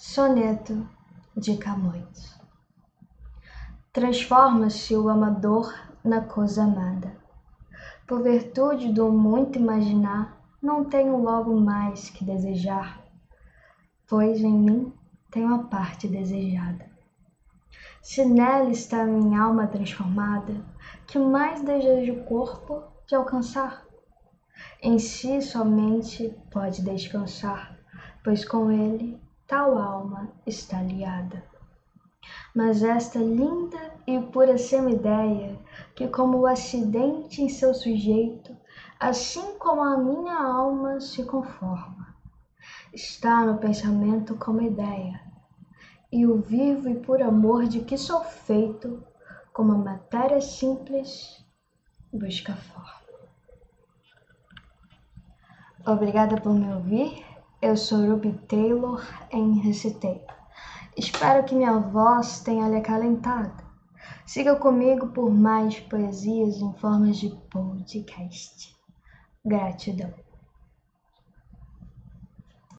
Soneto de Camões Transforma-se o amador na coisa amada. Por virtude do muito imaginar, não tenho logo mais que desejar, pois em mim tenho a parte desejada. Se nela está minha alma transformada, que mais desejo o corpo de alcançar? Em si somente pode descansar, pois com ele tal alma está liada. Mas esta linda e pura semideia, que como o acidente em seu sujeito, assim como a minha alma se conforma, está no pensamento como ideia, e o vivo e puro amor de que sou feito, como a matéria simples, busca forma. Obrigada por me ouvir. Eu sou Ruby Taylor em Recitei. Espero que minha voz tenha lhe acalentado. Siga comigo por mais poesias em formas de podcast. Gratidão.